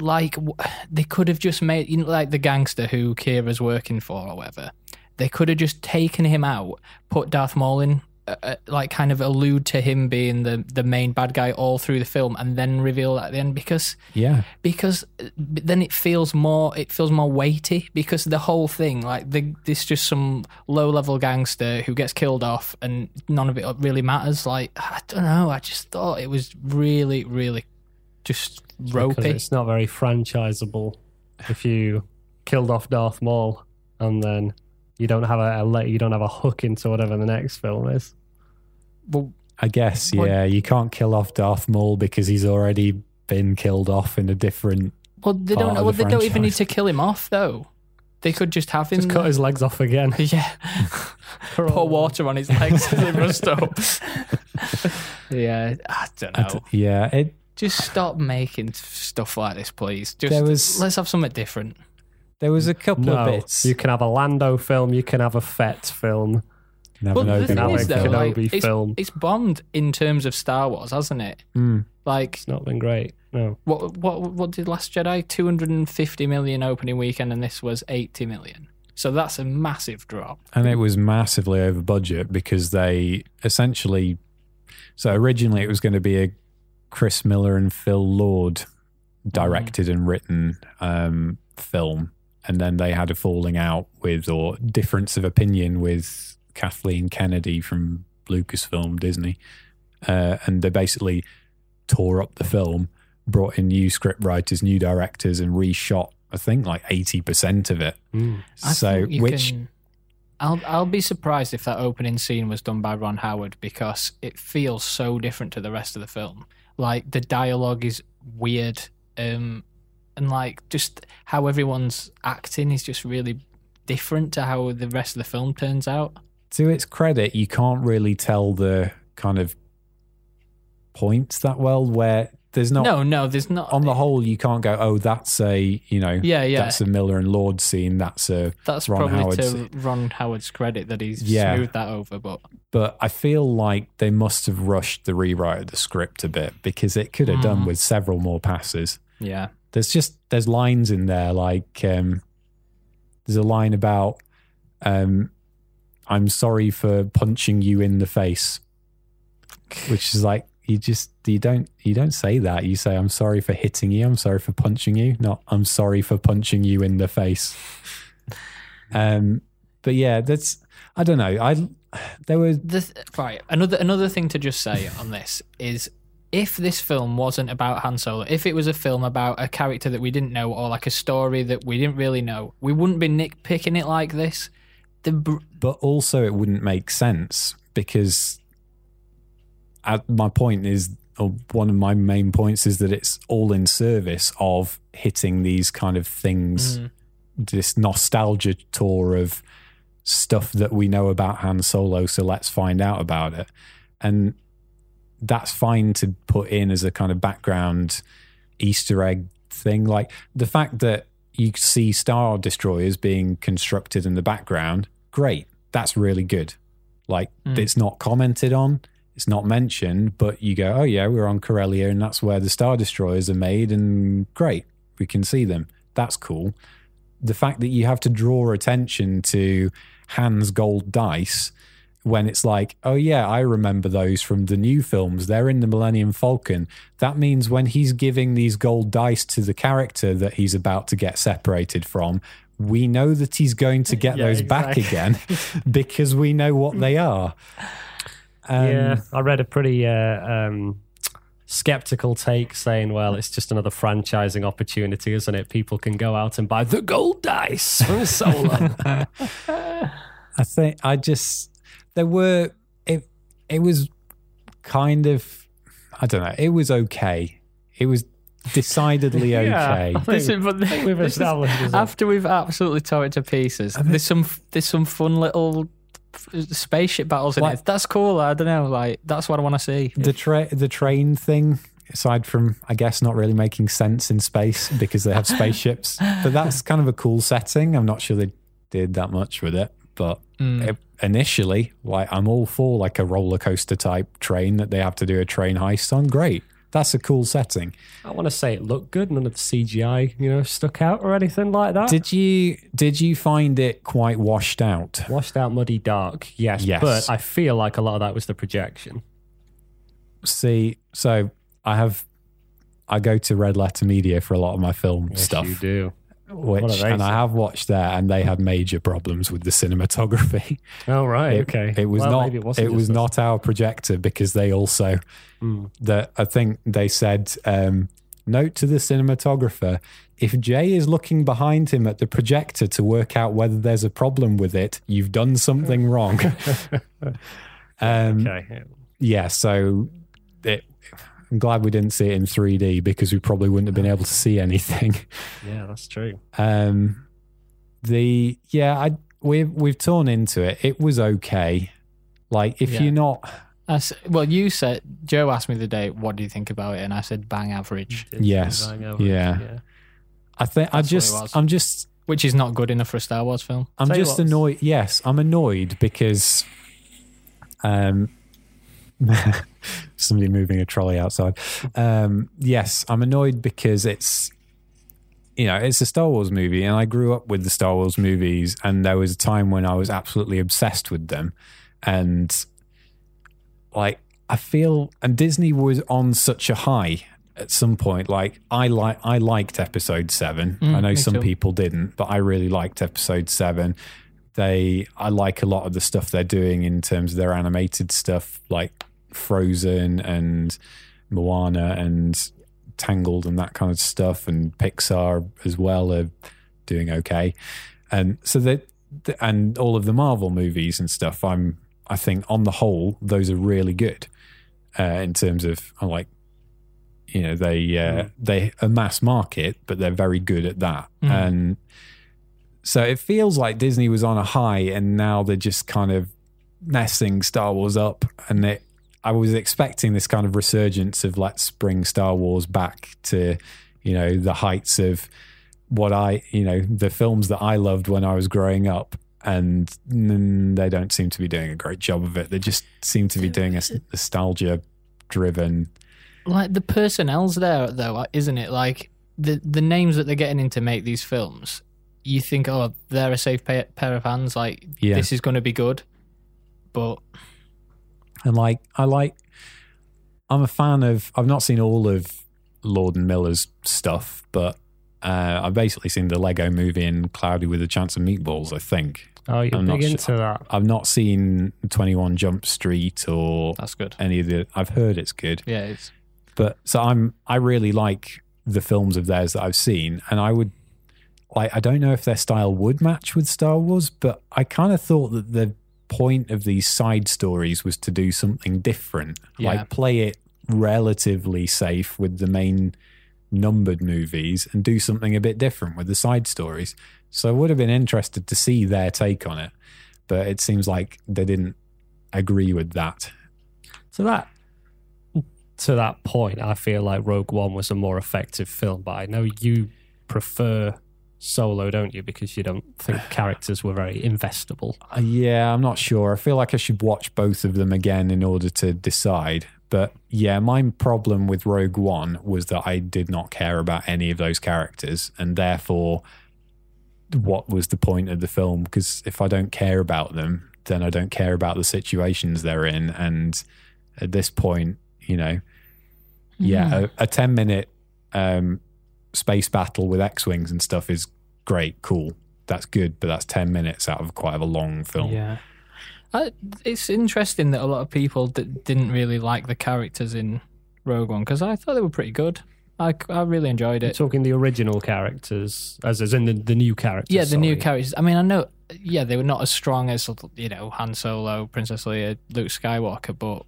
like w- they could have just made you know, like the gangster who Qi'ra's working for or whatever. They could have just taken him out, put Darth Maul in, uh, uh, like kind of allude to him being the the main bad guy all through the film, and then reveal at the end because Yeah, because uh, then it feels more it feels more weighty because the whole thing like the, this just some low level gangster who gets killed off and none of it really matters. Like i don't know. I just thought it was really really just Because ropey. it's not very franchisable. If you killed off Darth Maul and then you don't have a, a you don't have a hook into whatever the next film is. well, I guess. What- Yeah, you can't kill off Darth Maul because he's already been killed off in a different. well they don't well, the they don't even need to kill him off though they could just have him Just cut his legs off again. yeah pour water on his legs as they rust up yeah i don't know Yeah, it. just stop making stuff like this, please. Just There was- let's have something different. There was a couple No, of bits. you can have a Lando film. You can have a Fett film. can have Well, an the thing Obi-Wan is, though, film. like, it's, film. it's bombed in terms of Star Wars, hasn't it? Mm. Like, It's not been great. No. what what what did Last Jedi? Two hundred and fifty million opening weekend, and this was eighty million. So that's a massive drop. and it was massively over budget because they essentially so originally it was going to be a chris miller and phil lord directed and written um, film and then they had a falling out with or difference of opinion with kathleen kennedy from lucasfilm disney. Uh, and they basically tore up the film brought in new script writers new directors and reshot i think like 80% of it. I so which can- I'll I'll be surprised if that opening scene was done by Ron Howard because it feels so different to the rest of the film. Like the dialogue is weird, um, and like just how everyone's acting is just really different to how the rest of the film turns out. to its credit, you can't really tell the kind of points that well. Where there's not no, no, there's not. on the whole, you can't go, oh, that's a you know, yeah, yeah, that's a Miller and Lord scene. That's a. that's Ron probably Howard's- to Ron Howard's credit that he's Yeah. smoothed that over. But But I feel like they must have rushed the rewrite of the script a bit because it could have done Mm. with several more passes. yeah, There's just there's lines in there like um, there's a line about um, I'm sorry for punching you in the face, which is like you just you don't you don't say that. You say I'm sorry for hitting you. I'm sorry for punching you. Not I'm sorry for punching you in the face. Um, but yeah, that's I don't know. I there was the th- right another another thing to just say on this is if this film wasn't about Han Solo, if it was a film about a character that we didn't know or like a story that we didn't really know, we wouldn't be nitpicking it like this. The br- but also it wouldn't make sense because my point is or one of my main points is that it's all in service of hitting these kind of things Mm. this nostalgia tour of stuff that we know about Han Solo so let's find out about it and that's fine to put in as a kind of background easter egg thing. Like the fact that you see star destroyers being constructed in the background great. That's really good. Like Mm. it's not commented on it's not mentioned but you go oh yeah we're on Corellia and that's where the star destroyers are made and great we can see them. That's cool. The fact that you have to draw attention to Han's gold dice when it's like, oh yeah, I remember those from the new films. They're in the Millennium Falcon. That means when he's giving these gold dice to the character that he's about to get separated from, we know that he's going to get Yeah, those back again because we know what they are. Um, yeah, I read a pretty uh, um, skeptical take saying, "Well, it's just another franchising opportunity, isn't it? People can go out and buy the gold dice from Solo." I think I just there were it it was kind of I don't know, it was okay. It was decidedly Yeah. okay. Listen, but we've this is- after we've absolutely tore it to pieces, there's some there's some fun little spaceship battles in Like- it. That's cool. I don't know. Like that's what I want to see. the tra- the train thing aside from I guess not really making sense in space because they have spaceships but that's kind of a cool setting I'm not sure they did that much with it but mm. it- initially like I'm all for like a roller coaster type train that they have to do a train heist on great that's a cool setting I want to say it looked good. None of the CGI, you know, stuck out or anything like that. did you did you find it quite washed out Washed out, muddy, dark. Yes, Yes. but I feel like a lot of that was the projection. see so I have I go to Red Letter Media for a lot of my film Yes, stuff you do. Which What are they and I have watched there, and they had major problems with the cinematography. Oh right, It, okay. it was Well, not. It, wasn't us. not our projector because they also Hmm. that I think they said um, note to the cinematographer. If Jay is looking behind him at the projector to work out whether there's a problem with it, you've done something wrong. um, Okay. yeah, so it, I'm glad we didn't see it in 3D because we probably wouldn't have been able to see anything. Yeah, that's true. Um, the yeah, I we've we've torn into it. It was okay. Like if Yeah. you're not, I s- well, you said Joe asked me the day, "What do you think about it?" And I said, "Bang average," Yes, yeah. I think I That's what it just. I'm just which is not good enough for a Star Wars film. I'm Tell just annoyed. Yes, I'm annoyed because um somebody moving a trolley outside. Um yes, I'm annoyed because it's you know, it's a Star Wars movie and I grew up with the Star Wars movies and there was a time when I was absolutely obsessed with them and like I feel and Disney was on such a high at some point like I like I liked episode 7. Mm, I know some too. people didn't, but I really liked episode 7. They I like a lot of the stuff they're doing in terms of their animated stuff like Frozen and Moana and Tangled and that kind of stuff and Pixar as well are doing okay. And so that and all of the Marvel movies and stuff I'm I think on the whole those are really good uh, in terms of I like you know they uh, they are mass market but they're very good at that Mm. and so it feels like Disney was on a high and now they're just kind of messing Star Wars up and it I was expecting this kind of resurgence of let's bring Star Wars back to you know the heights of what I you know the films that I loved when I was growing up and they don't seem to be doing a great job of it they just seem to be doing a nostalgia driven Like the personnel's there, though, uh, isn't it? Like the the names that they're getting in to make these films. You think, oh, they're a safe pair, pair of hands. Like Yeah. this is going to be good, but And like, I like, I'm a fan of, I've not seen all of Lord and Miller's stuff, but uh, I've basically seen the Lego movie and Cloudy with a Chance of Meatballs, I think. Oh, you're I'm not big sure. into that. I've not seen 21 Jump Street or that's good. any of the, I've heard it's good. Yeah, it's But so I'm, I really like the films of theirs that I've seen. And I would, like, I don't know if their style would match with Star Wars, but I kind of thought that the point of these side stories was to do something different, Yeah. like play it relatively safe with the main numbered movies and do something a bit different with the side stories. So I would have been interested to see their take on it, but it seems like they didn't agree with that. To that to that point, I feel like Rogue One was a more effective film, but I know you prefer Solo, don't you? Because you don't think characters were very investable. Uh, Yeah, I'm not sure. I feel like I should watch both of them again in order to decide. But yeah, my problem with Rogue One was that I did not care about any of those characters, and therefore, what was the point of the film? Because if I don't care about them, then I don't care about the situations they're in. And at this point, you know, yeah, a, a 10 minute um, space battle with X Wings and stuff is great, cool. That's good, but that's 10 minutes out of quite a long film. Yeah. I, it's interesting that a lot of people d- didn't really like the characters in Rogue One because I thought they were pretty good. I, I really enjoyed You're it. talking the original characters, as as in the, the new characters. Yeah, the new characters. I mean, I know, yeah, they were not as strong as, you know, Han Solo, Princess Leia, Luke Skywalker, but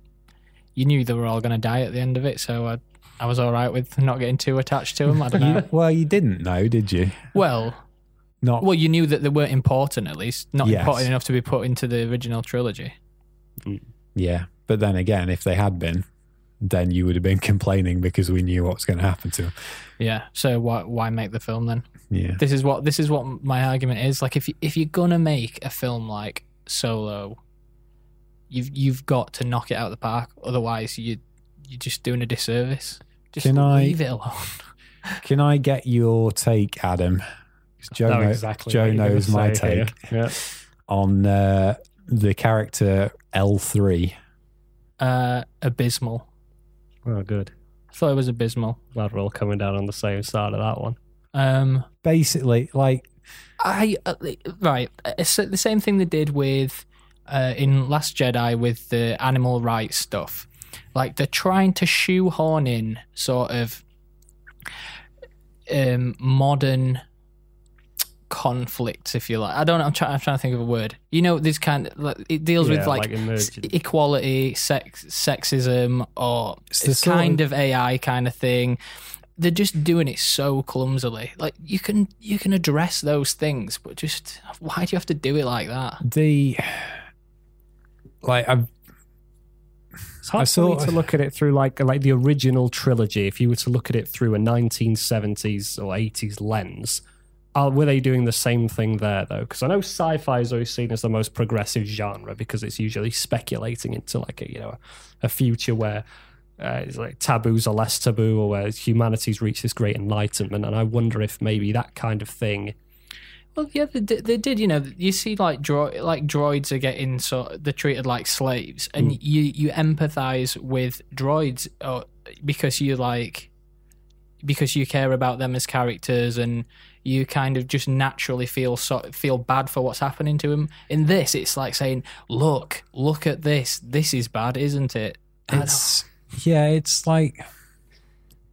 you knew they were all going to die at the end of it, so I, I was all right with not getting too attached to them. I don't know. Well, you didn't know, did you? well, Not well, you knew that they weren't important, at least. Not Yes. important enough to be put into the original trilogy. yeah. But then again, if they had been, then you would have been complaining because we knew what was going to happen to them. Yeah, so why, why make the film then? Yeah. this is what this is what my argument is like if you, if you're gonna make a film like solo you've you've got to knock it out of the park otherwise you you're just doing a disservice just Can I- leave it alone Can I get your take, Adam? 'Cause Joe, Know know- exactly Joe what you're gonna knows my take Yeah. on uh, the character L3. uh abysmal Oh, good. i thought it was abysmal Glad we're all coming down on the same side of that one. um Basically, like, i uh, right it's the same thing they did with uh in last jedi with the animal rights stuff like they're trying to shoehorn in sort of um modern conflicts if you like i don't know i'm trying, I'm trying to think of a word you know this kind of like, it deals with like, like equality sex sexism or It's the it's sort kind of ai kind of thing they're just doing it so clumsily like you can you can address those things but just why do you have to do it like that the. Like, I've. It's hard I for me saw- to look at it through like like the original trilogy. If you were to look at it through a 1970s or 80s lens, uh, were they doing the same thing there though? Because I know sci-fi is always seen as the most progressive genre because it's usually speculating into like a you know a future where uh, it's like taboos are less taboo or where humanity's reached this great enlightenment. And I wonder if maybe that kind of thing. Well, yeah, they, did- they did. You know, you see, like dro- like droids are getting sort, they're treated like slaves, and you you empathize with droids uh, because you like because you care about them as characters, and you kind of just naturally feel so, feel bad for what's happening to them. In this, it's like saying, "Look, look at this. This is bad, isn't it?" It's. Oh. Yeah, it's like.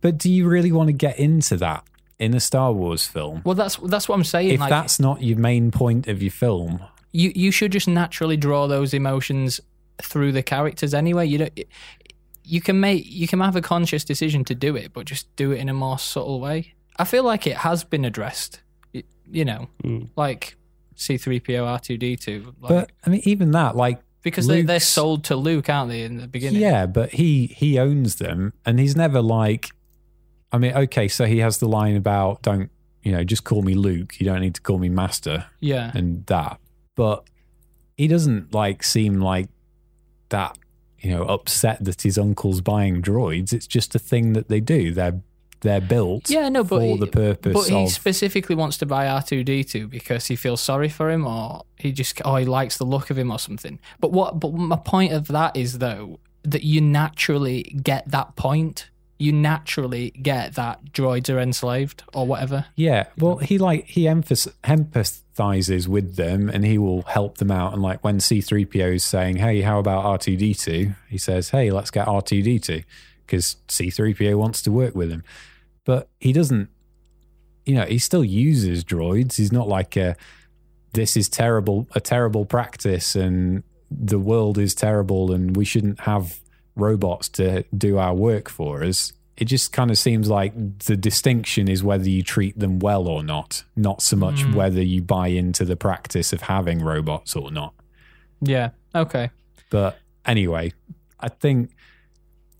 But do you really want to get into that in a Star Wars film? well, that's that's what I'm saying. If like, that's not your main point of your film, you you should just naturally draw those emotions through the characters anyway you don't you can make you can have a conscious decision to do it but just do it in a more subtle way i feel like it has been addressed you know Mm. like c3po r2d2 like, but I mean, even that, like, because they, they're sold to luke aren't they in the beginning Yeah, but he he owns them, and he's never like. I mean, okay, so he has the line about don't you know just call me Luke. You don't need to call me Master yeah and that, but he doesn't like seem like that. You know, upset that his uncle's buying droids. It's just a thing that they do. They're they're built. yeah no but for he, the purpose but he of specifically wants to buy r2d2 because he feels sorry for him or he just oh he likes the look of him or something but what but my point of that is though that you naturally get that point you naturally get that droids are enslaved or whatever Yeah, well, he like he emphas- empathizes with them, and he will help them out. And like when C three PO is saying, "Hey, how about R two D 2 He says, "Hey, let's get R two D two because C three PO wants to work with him." But he doesn't. You know, he still uses droids. He's not like a, this is terrible, a terrible practice, and the world is terrible, and we shouldn't have robots to do our work for us. It just kind of seems like the distinction is whether you treat them well or not, not so much Mm. whether you buy into the practice of having robots or not. yeah okay But anyway, I think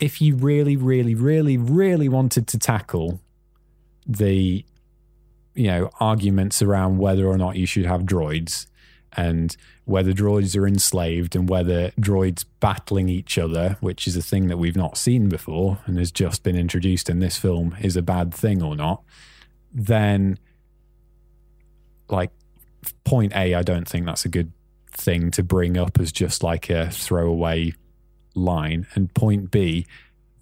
if you really, really, really, really wanted to tackle the you know arguments around whether or not you should have droids and whether droids are enslaved and whether droids battling each other, which is a thing that we've not seen before and has just been introduced in this film, is a bad thing or not, then like point A, I don't think that's a good thing to bring up as just like a throwaway line. And point B,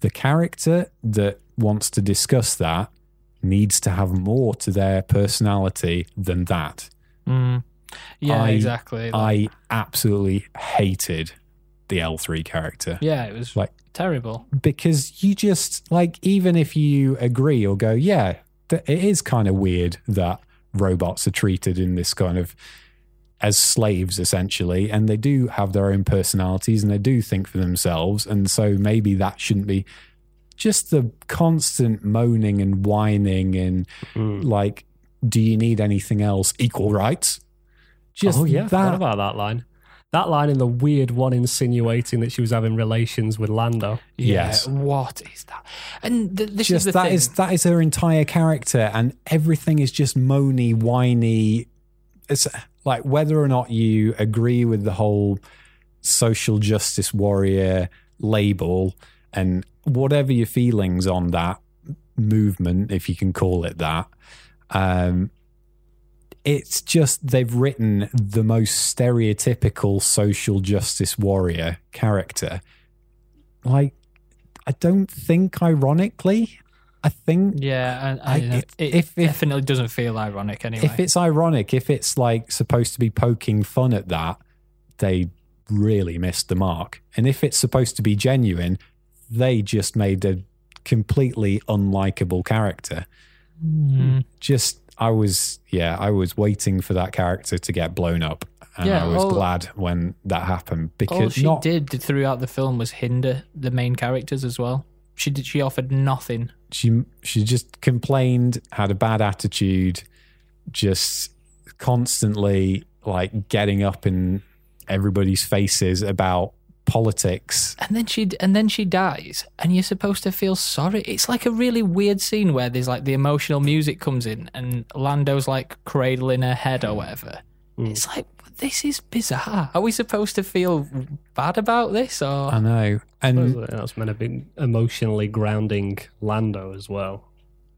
the character that wants to discuss that needs to have more to their personality than that. Mm. Yeah, I- exactly. I absolutely hated the L3 character yeah, it was like- terrible. because you just like even if you agree or go, yeah, th- it is kind of weird that robots are treated in this kind of as slaves essentially, and they do have their own personalities and they do think for themselves, and so maybe that shouldn't be just the constant moaning and whining and Mm. like, do you need anything else? Equal rights. Just oh yeah, forgot that about that line. That line in the weird one insinuating that she was having relations with Lando. Yeah, Yes. What is that? And th- this just is the that thing. is that is her entire character and everything is just moany whiny it's like whether or not you agree with the whole social justice warrior label and whatever your feelings on that movement if you can call it that um it's just they've written the most stereotypical social justice warrior character like I don't think ironically. I think yeah, and, I- and if- it, if- if- definitely doesn't feel ironic anyway. if it's ironic, if it's like supposed to be poking fun at that, they really missed the mark. And if it's supposed to be genuine, they just made a completely unlikable character. Mm. Just I was yeah, I was waiting for that character to get blown up. And Yeah, I was all- glad when that happened All because she not did throughout the film was hinder the main characters as well. She did. She offered nothing. She she just complained, had a bad attitude, just constantly like getting up in everybody's faces about politics. And then she and then she dies, and you're supposed to feel sorry. It's like a really weird scene where there's like the emotional music comes in, and Lando's like cradling her head or whatever. Mm. It's like this is bizarre. Are we supposed to feel bad about this, or I know, and Suppose that was meant to be emotionally grounding Lando as well.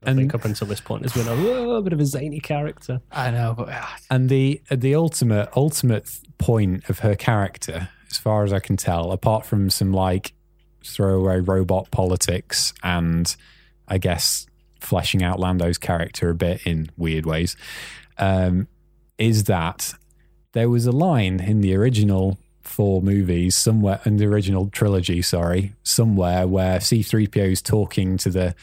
I And- think up until this point, has been a little bit of a zany character. I know, but ah, and the the ultimate ultimate point of her character, as far as I can tell, apart from some like throwaway robot politics and I guess fleshing out Lando's character a bit in weird ways, um, is that there was a line in the original four movies somewhere in the original trilogy, sorry, somewhere where C3PO is talking to the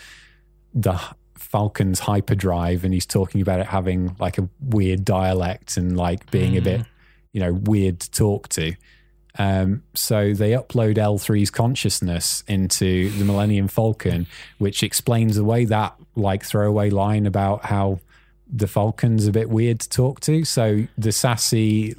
the Falcon's hyperdrive and he's talking about it having like a weird dialect and like being a bit, you know, weird to talk to. Um, so they upload L3's consciousness into the Millennium Falcon, which explains away that like throwaway line about how the Falcon's a bit weird to talk to. So the sassy,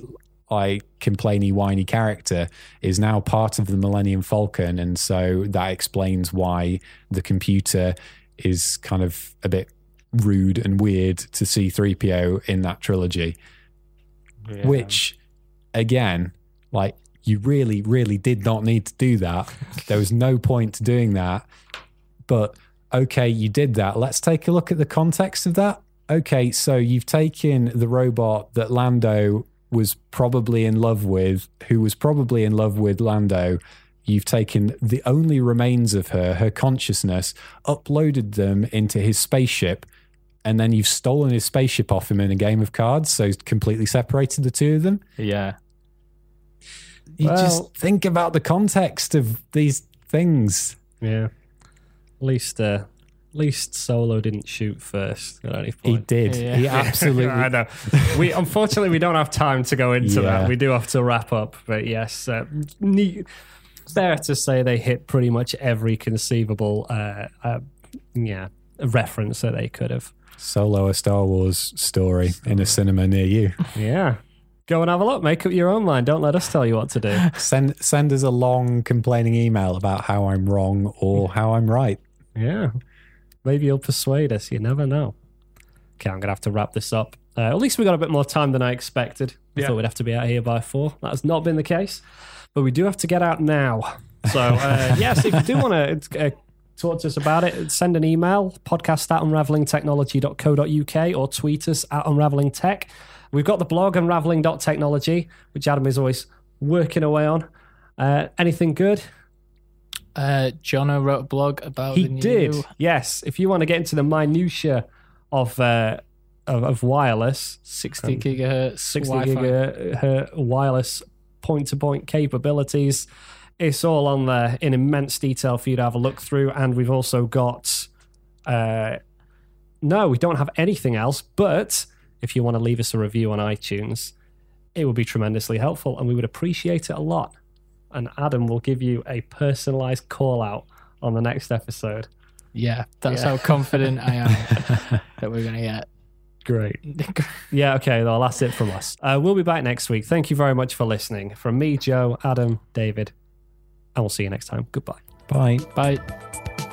like complainy, whiny character is now part of the Millennium Falcon, and so that explains why the computer is kind of a bit rude and weird to C3PO in that trilogy. Which, again, like you really, really did not need to do that. There was no point to doing that. But okay, you did that. Let's take a look at the context of that. Okay, so you've taken the robot that Lando was probably in love with, who was probably in love with Lando. You've taken the only remains of her, her consciousness, uploaded them into his spaceship, and then you've stolen his spaceship off him in a game of cards. So completely separated the two of them. yeah, You Well- just think about the context of these things. Yeah. At least, uh, at least Solo didn't shoot first at any He did. Yeah. He absolutely. I know. We unfortunately we don't have time to go into Yeah. that. We do have to wrap up, but yes, uh, ne- fair to say they hit pretty much every conceivable, uh, uh, yeah, reference that they could have. Solo a Star Wars story in a cinema near you. Yeah. Go and have a look. Make up your own mind. Don't let us tell you what to do. Send send us a long complaining email about how I'm wrong or how I'm right. Yeah. Maybe you'll persuade us. You never know. Okay, I'm going to have to wrap this up. Uh, at least we got a bit more time than I expected. I Yeah. thought we'd have to be out here by four. That has not been the case. But we do have to get out now. So, uh, yes, if you do want to uh, talk to us about it, send an email, podcast at unravelingtechnology.co.uk or tweet us at unravelingtech. We've got the blog unraveling.technology, which Adam is always working away on. Uh, anything good? Uh, Jono wrote a blog about He the new, did, yes. If you want to get into the minutiae of uh, of, of wireless, 60 gigahertz 60 Wi-Fi. gigahertz wireless point to point capabilities. It's all on there in immense detail for you to have a look through. And we've also got, uh, no, we don't have anything else. But if you want to leave us a review on iTunes, it would be tremendously helpful and we would appreciate it a lot. And Adam will give you a personalized call out on the next episode. Yeah, that's Yeah. how confident I am that we're going to get. Great. Yeah, okay, well, that's it from us. Uh, we'll be back next week. Thank you very much for listening. From me, Joe, Adam, David, and we'll see you next time. Goodbye. Bye. Bye.